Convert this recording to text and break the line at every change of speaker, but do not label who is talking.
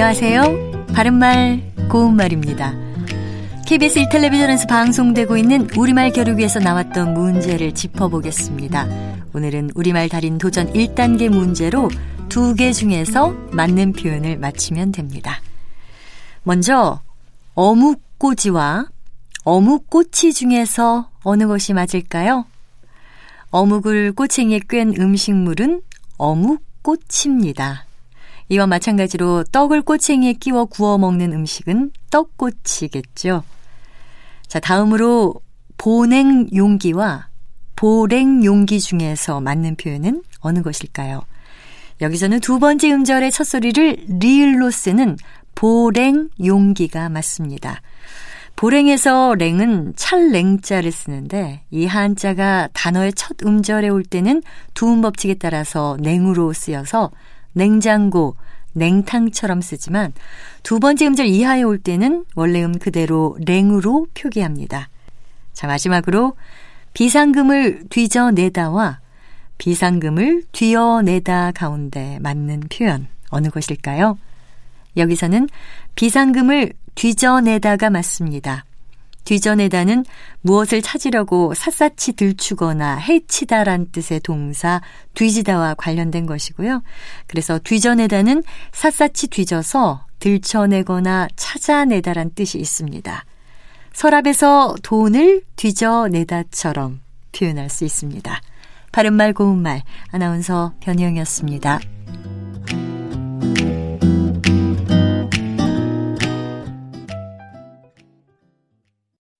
안녕하세요. 바른말, 고운말입니다. KBS 1텔레비전에서 방송되고 있는 우리말 겨루기에서 나왔던 문제를 짚어보겠습니다. 오늘은 우리말 달인 도전 1단계 문제로 두 개 중에서 맞는 표현을 맞히면 됩니다. 먼저 어묵꼬지와 어묵꼬치 중에서 어느 것이 맞을까요? 어묵을 꼬챙이에 꿰 음식물은 어묵꼬치입니다. 이와 마찬가지로 떡을 꼬챙이에 끼워 구워 먹는 음식은 떡꼬치겠죠. 자, 다음으로 보냉 용기와 보랭 용기 중에서 맞는 표현은 어느 것일까요? 여기서는 두 번째 음절의 첫 소리를 리을로 쓰는 보랭 용기가 맞습니다. 보랭에서 랭은 찰랭자를 쓰는데 이 한자가 단어의 첫 음절에 올 때는 두음 법칙에 따라서 냉으로 쓰여서 냉장고, 냉탕처럼 쓰지만 두 번째 음절 이하에 올 때는 원래 음 그대로 랭으로 표기합니다. 자, 마지막으로 비상금을 뒤져내다와 비상금을 뒤어내다 가운데 맞는 표현 어느 것일까요? 여기서는 비상금을 뒤져내다가 맞습니다. 뒤져내다는 무엇을 찾으려고 샅샅이 들추거나 해치다란 뜻의 동사 뒤지다와 관련된 것이고요. 그래서 뒤져내다는 샅샅이 뒤져서 들춰내거나 찾아내다란 뜻이 있습니다. 서랍에서 돈을 뒤져내다처럼 표현할 수 있습니다. 바른말 고운말 아나운서 변희영이었습니다.